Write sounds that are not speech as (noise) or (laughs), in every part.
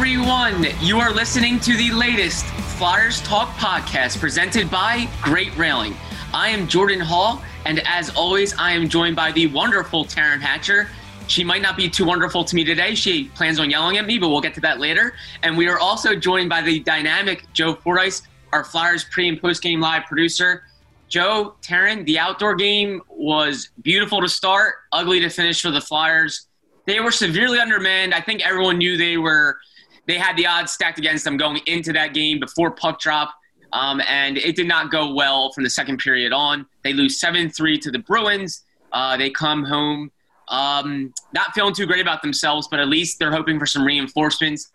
Everyone. You are listening to the latest Flyers Talk podcast presented by Great Railing. I am Jordan Hall, and as always, I am joined by the wonderful Taryn Hatcher. She might not be too wonderful to me today. She plans on yelling at me, but we'll get to that later. And we are also joined by the dynamic Joe Fordyce, our Flyers pre and post game live producer. Joe, Taryn, the outdoor game was beautiful to start, ugly to finish for the Flyers they were severely undermanned. I think everyone knew they were they had the odds stacked against them going into that game before puck drop. Um, and it did not go well from the second period on. They lose 7 3 to the Bruins. Uh, they come home um, not feeling too great about themselves, but at least they're hoping for some reinforcements.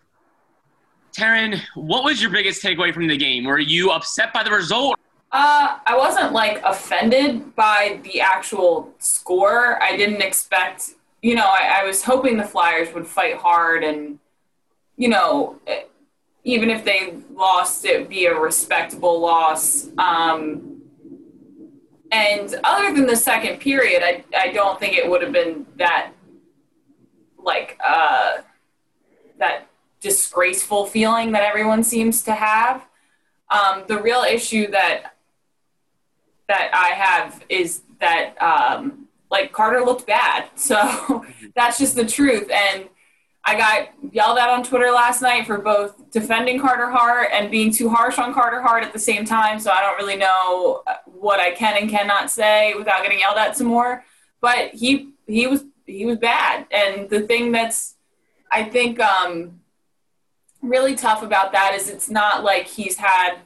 Taryn, what was your biggest takeaway from the game? Were you upset by the result? Uh, I wasn't like offended by the actual score. I didn't expect you know, I, I was hoping the Flyers would fight hard and, you know, even if they lost, it be a respectable loss. Um, and other than the second period, I, I don't think it would have been that, like, uh, that disgraceful feeling that everyone seems to have. Um, the real issue that that I have is that um, like Carter looked bad. (laughs) So that's just the truth. And I got yelled at on Twitter last night for both defending Carter Hart and being too harsh on Carter Hart at the same time. So I don't really know what I can and cannot say without getting yelled at some more. But he he was he was bad. And the thing that's I think um, really tough about that is it's not like he's had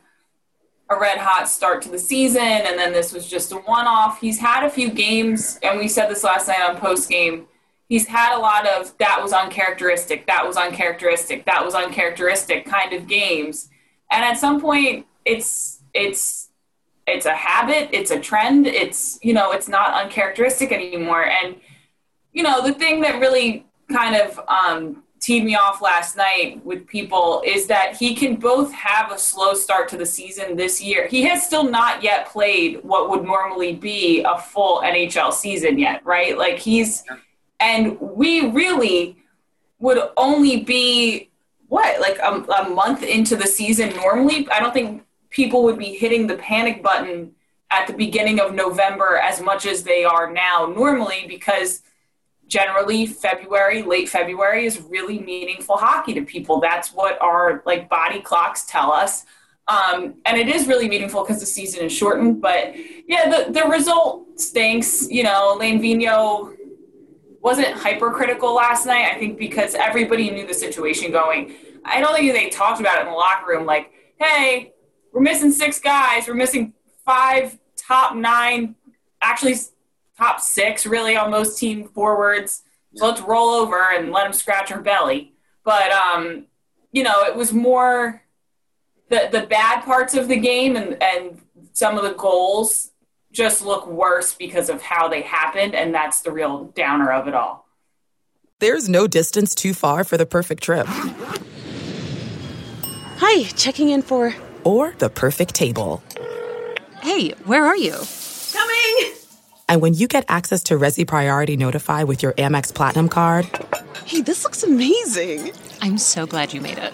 a red hot start to the season and then this was just a one off. He's had a few games, and we said this last night on post game. He's had a lot of that was uncharacteristic, that was uncharacteristic, that was uncharacteristic kind of games. And at some point, it's it's it's a habit, it's a trend, it's you know, it's not uncharacteristic anymore. And you know, the thing that really kind of um, teed me off last night with people is that he can both have a slow start to the season this year. He has still not yet played what would normally be a full NHL season yet, right? Like he's, and we really would only be what, like a, a month into the season normally. I don't think people would be hitting the panic button at the beginning of November as much as they are now normally because generally February, late February is really meaningful hockey to people. That's what our like body clocks tell us. Um, and it is really meaningful because the season is shortened. But yeah, the, the result stinks. You know, Alain Vigneault wasn't hypercritical last night, I think, because everybody knew the situation going. I don't think they talked about it in the locker room like, hey, we're missing six guys, we're missing five top nine, actually top six really on most team forwards. So let's roll over and let them scratch our belly. But um, you know, it was more the the bad parts of the game and and some of the goals just look worse because of how they happened, and that's the real downer of it all. There's no distance too far for the perfect trip. Hi, checking in for or the perfect table. Hey, where are you? Coming. And when you get access to Resy Priority Notify with your Amex Platinum card, hey, this looks amazing! I'm so glad you made it.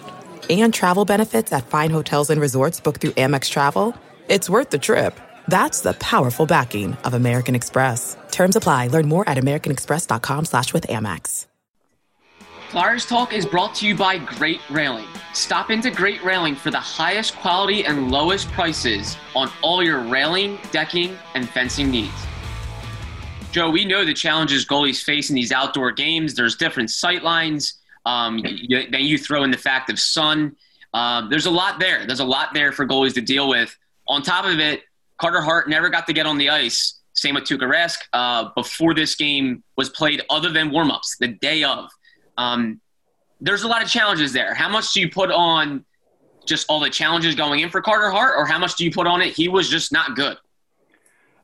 And travel benefits at fine hotels and resorts booked through Amex Travel, it's worth the trip. That's the powerful backing of American Express. Terms apply. Learn more at americanexpress.com slash with Amex. Flyers Talk is brought to you by Great Railing. Stop into Great Railing for the highest quality and lowest prices on all your railing, decking, and fencing needs. Joe, we know the challenges goalies face in these outdoor games. There's different sight lines. Um, you, then you throw in the fact of sun. Um, there's a lot there. There's a lot there for goalies to deal with. On top of it, Carter Hart never got to get on the ice. Same with Tuukka Rask uh, before this game was played, other than warmups, the day of. Um, there's a lot of challenges there. How much do you put on just all the challenges going in for Carter Hart, or how much do you put on it? He was just not good.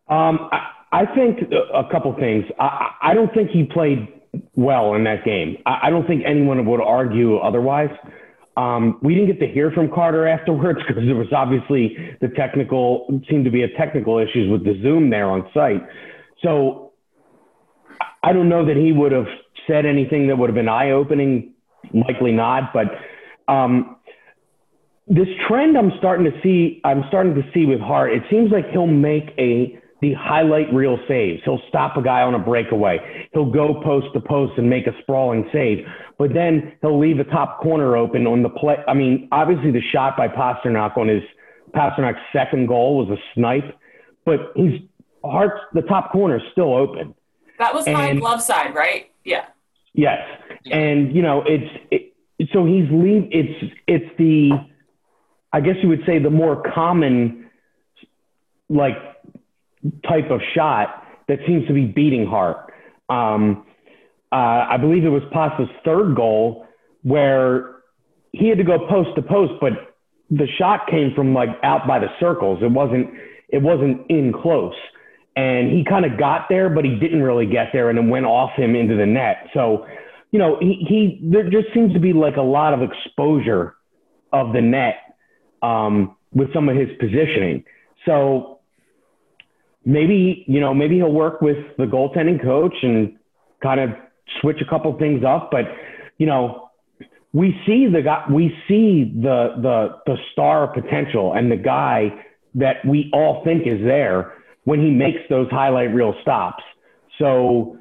Um, I, I think a couple things. I, I don't think he played well in that game. I, I don't think anyone would argue otherwise. Um, we didn't get to hear from Carter (laughs) afterwards because there was obviously the technical seemed to be a technical issues with the Zoom there on site. So I don't know that he would have said anything that would have been eye opening. Likely not, but um, this trend I'm starting to see. I'm starting to see with Hart. It seems like he'll make a the highlight reel saves. He'll stop a guy on a breakaway. He'll go post to post and make a sprawling save. But then he'll leave a top corner open on the play. I mean, obviously the shot by Pastrnak on his Pastrnak's second goal was a snipe, but he's Hart's the top corner is still open. That was my glove side, right? Yeah. Yes, and you know it's it, so he's leave. It's it's the I guess you would say the more common like type of shot that seems to be beating Hart. Um, uh, I believe it was Pasta's third goal where he had to go post to post, but the shot came from like out by the circles. It wasn't it wasn't in close, and he kind of got there, but he didn't really get there, and then went off him into the net. So, you know, he, he there just seems to be like a lot of exposure of the net um, with some of his positioning. So maybe you know maybe he'll work with the goaltending coach and kind of switch a couple things up. But you know, we see the guy, we see the the the star potential and the guy that we all think is there when he makes those highlight reel stops. So,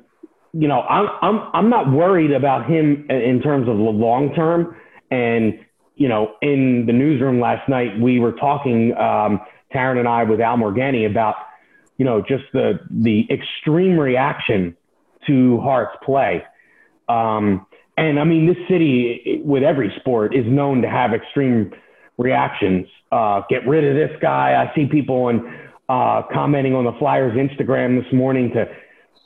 you know, I'm I'm I'm not worried about him in terms of the long term. And you know, in the newsroom last night, we were talking, um, Taryn and I, with Al Morganti about you know, just the the extreme reaction to Hart's play. Um, and I mean, this city, with every sport, is known to have extreme reactions. Uh, get rid of this guy. I see people on uh, commenting on the Flyers Instagram this morning to,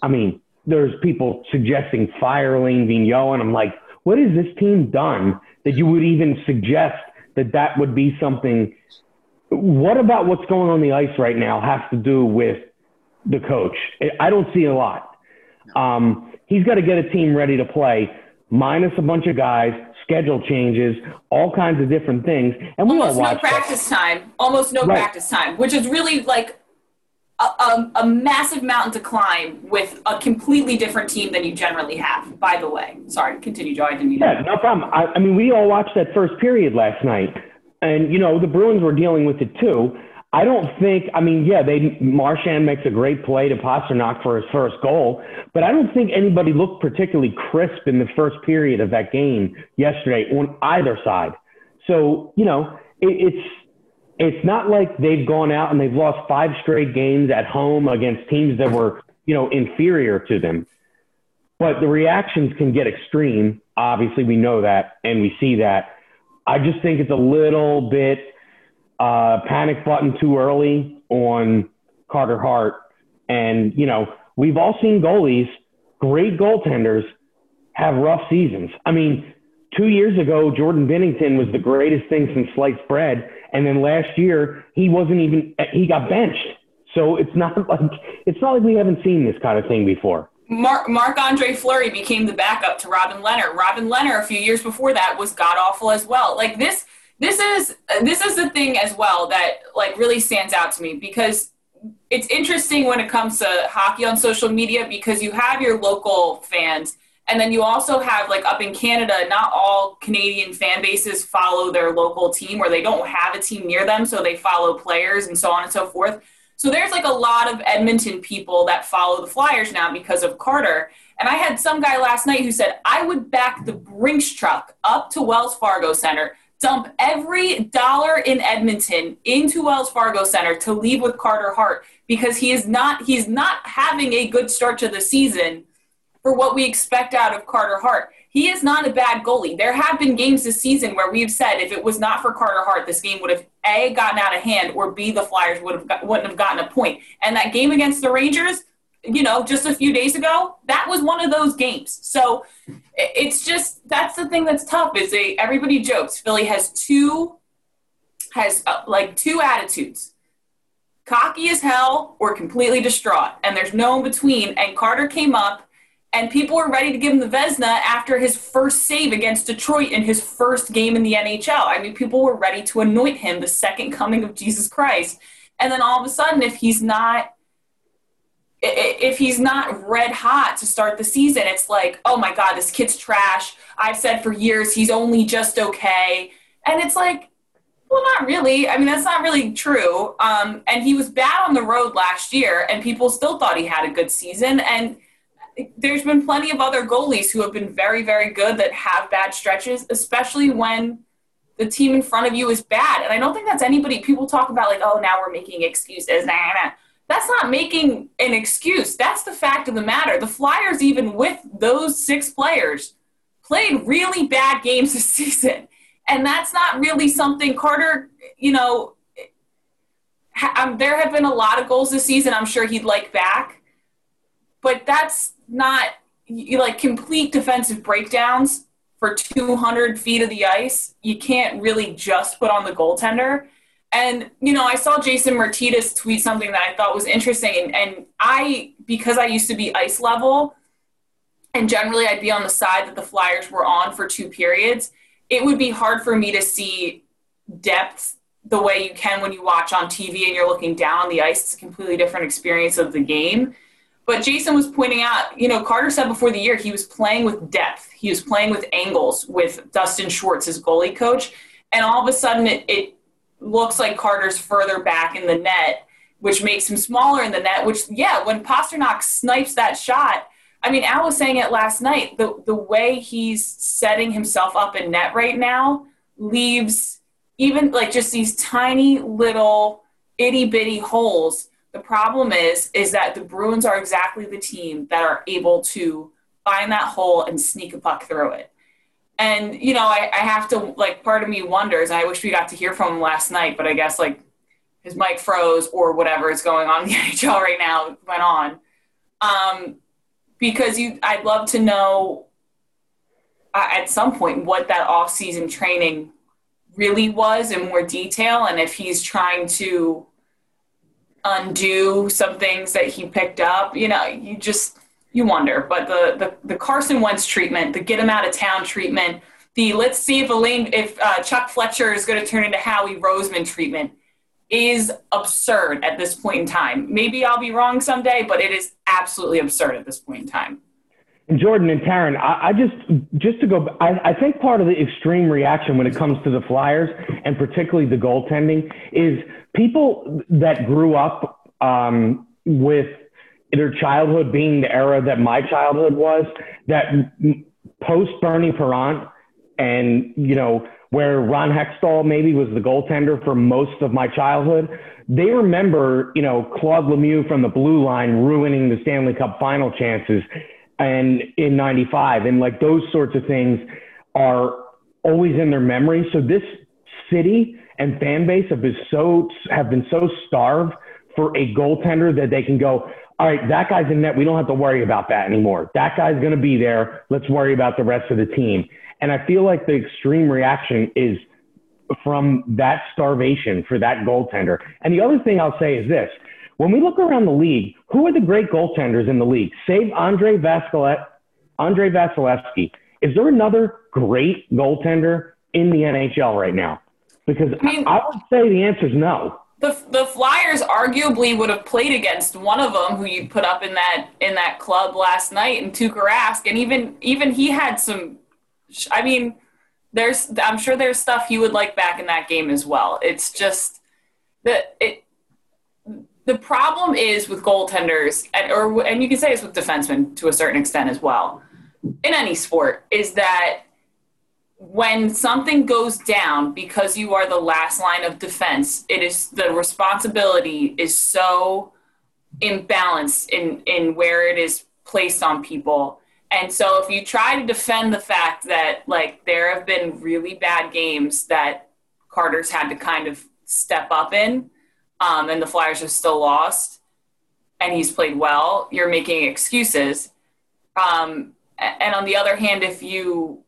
I mean, there's people suggesting fire Alain Vigneault, and I'm like, what has this team done that you would even suggest that that would be something what about what's going on the ice right now has to do with the coach? I don't see a lot. Um, he's got to get a team ready to play, minus a bunch of guys, schedule changes, all kinds of different things, and we almost no practice that. time. Almost no right. practice time, which is really like a, a, a, massive mountain to climb with a completely different team than you generally have. By the way, sorry, continue, Joe. I didn't mean. Yeah, no problem. I, I mean, we all watched that first period last night and you know the Bruins were dealing with it too. I don't think. I mean, yeah, they Marchand makes a great play to Pastrnak for his first goal, but I don't think anybody looked particularly crisp in the first period of that game yesterday on either side. So you know, it, it's it's not like they've gone out and they've lost five straight games at home against teams that were you know inferior to them. But the reactions can get extreme. Obviously, we know that and we see that. I just think it's a little bit uh, panic button too early on Carter Hart. And, you know, we've all seen goalies, great goaltenders, have rough seasons. I mean, two years ago, Jordan Binnington was the greatest thing since sliced bread. And then last year, he wasn't even, he got benched. So it's not (laughs) like, it's not like we haven't seen this kind of thing before. Marc Andre Fleury became the backup to Robin Lehner. Robin Lehner, a few years before that, was god awful as well. Like this, this is this is the thing as well that like really stands out to me because it's interesting when it comes to hockey on social media because you have your local fans and then you also have like up in Canada, not all Canadian fan bases follow their local team or they don't have a team near them, so they follow players and so on and so forth. So there's like a lot of Edmonton people that follow the Flyers now because of Carter. And I had some guy last night who said, I would back the Brinks truck up to Wells Fargo Center, dump every dollar in Edmonton into Wells Fargo Center to leave with Carter Hart because he is not he's not having a good start to the season for what we expect out of Carter Hart. He is not a bad goalie. There have been games this season where we've said if it was not for Carter Hart, this game would have a gotten out of hand, or b the Flyers would have got, wouldn't have gotten a point. And that game against the Rangers, you know, just a few days ago, that was one of those games. So it's just that's the thing that's tough is they everybody jokes Philly has two has uh, like two attitudes. Cocky as hell or completely distraught, and there's no in between. And Carter came up, and people were ready to give him the Vezina after his first save against Detroit in his first game in the NHL. I mean, people were ready to anoint him the second coming of Jesus Christ. And then all of a sudden, if he's not if he's not red hot to start the season, it's like, oh my God, this kid's trash. I've said for years he's only just okay. And it's like, well, not really. I mean, that's not really true. Um, and he was bad on the road last year, and people still thought he had a good season. And there's been plenty of other goalies who have been very, very good that have bad stretches, especially when the team in front of you is bad. And I don't think that's anybody. People talk about like, oh, now we're making excuses. Nah, nah. That's not making an excuse. That's the fact of the matter. The Flyers, even with those six players, played really bad games this (laughs) season. And that's not really something Carter, you know, ha- um, there have been a lot of goals this season I'm sure he'd like back. But that's not you, like complete defensive breakdowns for 200 feet of the ice. You can't really just put on the goaltender. And, you know, I saw Jason Myrtetus tweet something that I thought was interesting. And, and I, because I used to be ice level, and generally I'd be on the side that the Flyers were on for two periods, it would be hard for me to see depth the way you can when you watch on TV and you're looking down the ice. It's a completely different experience of the game. But Jason was pointing out, you know, Carter said before the year he was playing with depth. He was playing with angles with Dustin Schwartz, his goalie coach. And all of a sudden it, it looks like Carter's further back in the net, which makes him smaller in the net, which, yeah, when Pastrnak snipes that shot, I mean, Al was saying it last night, the, the way he's setting himself up in net right now leaves even like just these tiny little itty bitty holes. The problem is, is that the Bruins are exactly the team that are able to find that hole and sneak a puck through it. And, you know, I, I have to, like, part of me wonders, I wish we got to hear from him last night, but I guess, like, his mic froze or whatever is going on in the (laughs) NHL right now went on. Um, because you, I'd love to know uh, at some point what that off-season training really was in more detail and if he's trying to undo some things that he picked up. You know, you just you wonder. But the, the, the Carson Wentz treatment, the get him out of town treatment, the let's see if Alain, if uh, Chuck Fletcher is going to turn into Howie Roseman treatment is absurd at this point in time. Maybe I'll be wrong someday, but it is absolutely absurd at this point in time. And Jordan and Taryn, I, I just just to go, I, I think part of the extreme reaction when it comes to the Flyers and particularly the goaltending is people that grew up um, with their childhood being the era that my childhood was, that post Bernie Parent and, you know, where Ron Hextall maybe was the goaltender for most of my childhood, they remember, you know, Claude Lemieux from the blue line ruining the Stanley Cup final chances and in 95 and like those sorts of things are always in their memory. So this city and fan base have been so have been so starved for a goaltender that they can go, all right, that guy's in net. We don't have to worry about that anymore. That guy's going to be there. Let's worry about the rest of the team. And I feel like the extreme reaction is from that starvation for that goaltender. And the other thing I'll say is this. When we look around the league, who are the great goaltenders in the league? Save Andre Vasilevskiy. Andre Vasilevskiy. Is there another great goaltender in the NHL right now? Because I, mean, I would say the answer is no the the Flyers arguably would have played against one of them who you put up in that in that club last night in Tuukka Rask, and even even he had some. I mean, there's I'm sure there's stuff he would like back in that game as well. It's just that it the problem is with goaltenders, and, or and you can say it's with defensemen to a certain extent as well, in any sport, is that when something goes down because you are the last line of defense, it is the responsibility is so imbalanced in in where it is placed on people. And so if you try to defend the fact that like there have been really bad games that Carter's had to kind of step up in, um, and the Flyers are still lost, and he's played well, you're making excuses. Um, and on the other hand, if you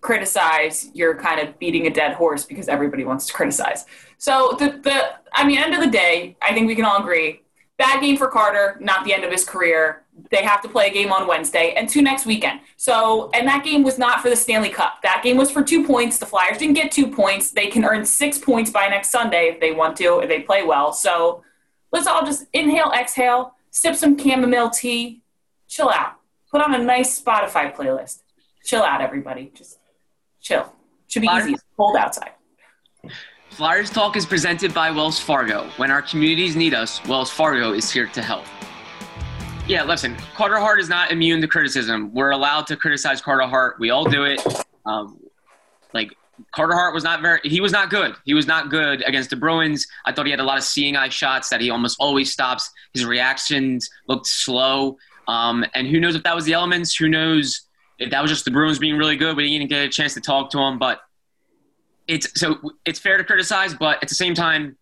criticize, you're kind of beating a dead horse because everybody wants to criticize. So the, the I mean, end of the day, I think we can all agree. Bad game for Carter, not the end of his career. They have to play a game on Wednesday and two next weekend. So, and that game was not for the Stanley Cup. That game was for two points. The Flyers didn't get two points. They can earn six points by next Sunday if they want to, if they play well. So let's all just inhale, exhale, sip some chamomile tea, chill out. Put on a nice Spotify playlist. Chill out, everybody. Just chill. Should be easy. It's cold outside. Flyers Talk is presented by Wells Fargo. When our communities need us, Wells Fargo is here to help. Yeah, listen, Carter Hart is not immune to criticism. We're allowed to criticize Carter Hart. We all do it. Um, like Carter Hart was not very. He was not good. He was not good against the Bruins. I thought he had a lot of seeing eye shots that he almost always stops. His reactions looked slow. Um, and who knows if that was the elements? Who knows if that was just the Bruins being really good? We didn't get a chance to talk to him. But it's so it's fair to criticize, but at the same time,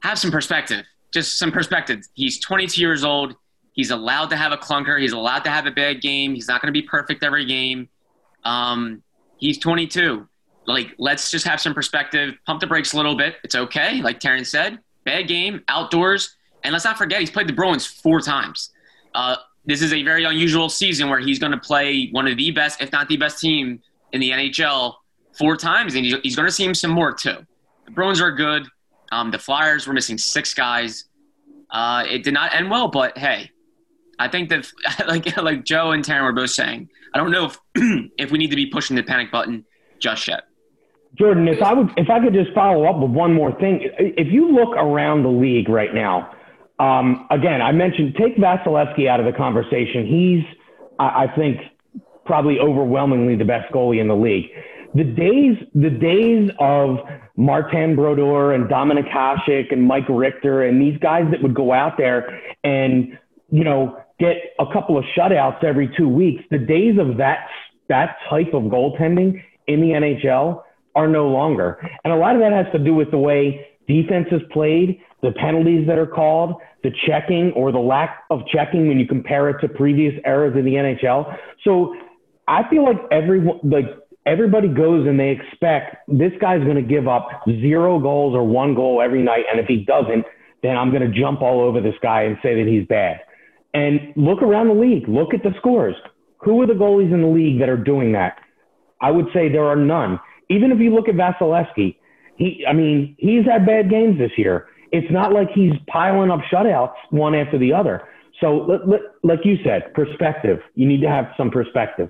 have some perspective. Just some perspective. He's 22 years old. He's allowed to have a clunker. He's allowed to have a bad game. He's not going to be perfect every game. Um, he's 22. Like, let's just have some perspective. Pump the brakes a little bit. It's okay. Like Taryn said, bad game, outdoors. And let's not forget, he's played the Bruins four times. Uh, this is a very unusual season where he's going to play one of the best, if not the best team in the NHL four times, and he's, going to see him some more too. The Bruins are good. Um, the Flyers were missing six guys. Uh, it did not end well, but hey, I think that (laughs) like (laughs) like Joe and Taryn were both saying, I don't know if (clears throat) if we need to be pushing the panic button just yet. Jordan, if I would if I could just follow up with one more thing, if you look around the league right now, um, again, I mentioned take Vasilevskiy out of the conversation. He's I, I think probably overwhelmingly the best goalie in the league. The days the days of Martin Brodeur and Dominik Hasek and Mike Richter and these guys that would go out there and you know get a couple of shutouts every two weeks. The days of that that type of goaltending in the NHL are no longer. And a lot of that has to do with the way defense is played, the penalties that are called, the checking or the lack of checking when you compare it to previous eras in the NHL. So I feel like everyone like everybody goes and they expect this guy's going to give up zero goals or one goal every night and if he doesn't, then I'm going to jump all over this guy and say that he's bad. And look around the league. Look at the scores. Who are the goalies in the league that are doing that? I would say there are none. Even if you look at Vasilevskiy, he, I mean, he's had bad games this year. It's not like he's piling up shutouts one after the other. So, like you said, perspective. You need to have some perspective.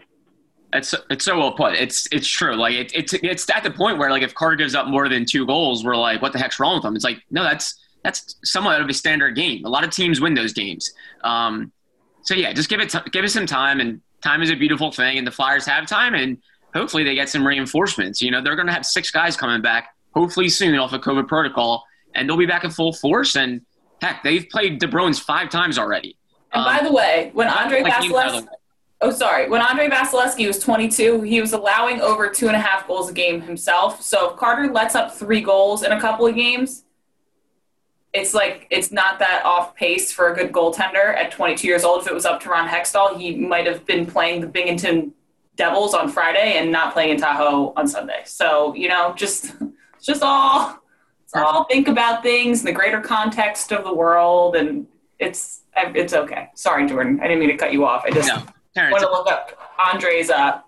It's it's so well put. It's it's true. Like it, it's it's at the point where like if Carter gives up more than two goals, we're like, what the heck's wrong with him? It's like no, that's that's somewhat of a standard game. A lot of teams win those games. Um, so yeah, just give it t- give it some time, and time is a beautiful thing, and the Flyers have time, and hopefully they get some reinforcements. You know, they're going to have six guys coming back hopefully soon off of COVID protocol, and they'll be back in full force. And heck, they've played the Bruins five times already. And um, by the way, when Andre like Vasilevskiy, oh sorry, when Andrei Vasilevskiy was 22, he was allowing over two and a half goals a game himself. So if Carter lets up three goals in a couple of games, it's like it's not that off pace for a good goaltender at 22 years old. If it was up to Ron Hextall, he might have been playing the Binghamton Devils on Friday and not playing in Tahoe on Sunday. So you know, just just all all think about things in the greater context of the world, and it's it's okay. Sorry, Jordan, I didn't mean to cut you off. I just no, want to look up Andre's uh,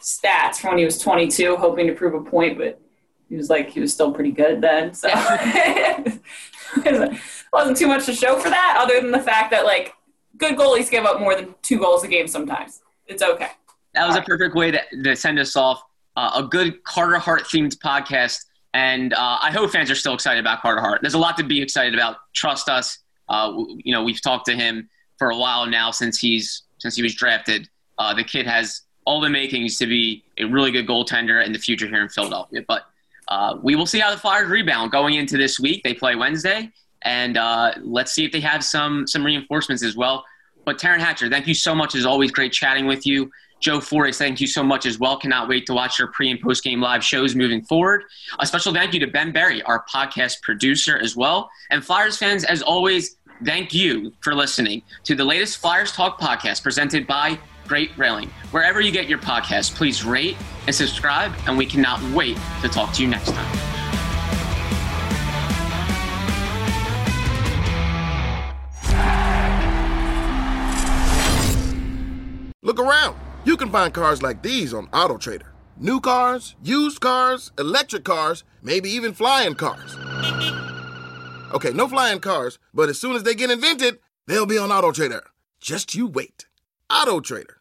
stats from when he was 22, hoping to prove a point, but he was like he was still pretty good then. So (laughs) (laughs) wasn't too much to show for that, other than the fact that like good goalies give up more than two goals a game sometimes. It's okay. That was All a perfect way to, to send us off. Uh, a good Carter Hart themed podcast, and uh, I hope fans are still excited about Carter Hart. There's a lot to be excited about. Trust us. Uh, you know, we've talked to him for a while now since he's since he was drafted. Uh, the kid has all the makings to be a really good goaltender in the future here in Philadelphia. But uh, we will see how the Flyers rebound going into this week. They play Wednesday, and uh, let's see if they have some some reinforcements as well. But Taryn Hatcher, thank you so much. It's always great chatting with you. Joe Forrest, thank you so much as well. Cannot wait to watch your pre and post game live shows moving forward. A special thank you to Ben Berry, our podcast producer as well. And Flyers fans, as always, thank you for listening to the latest Flyers Talk podcast presented by Great Railing. Wherever you get your podcast, please rate and subscribe, and we cannot wait to talk to you next time. Look around. You can find cars like these on AutoTrader. New cars, used cars, electric cars, maybe even flying cars. Okay, no flying cars, but as soon as they get invented, they'll be on AutoTrader. Just you wait. AutoTrader.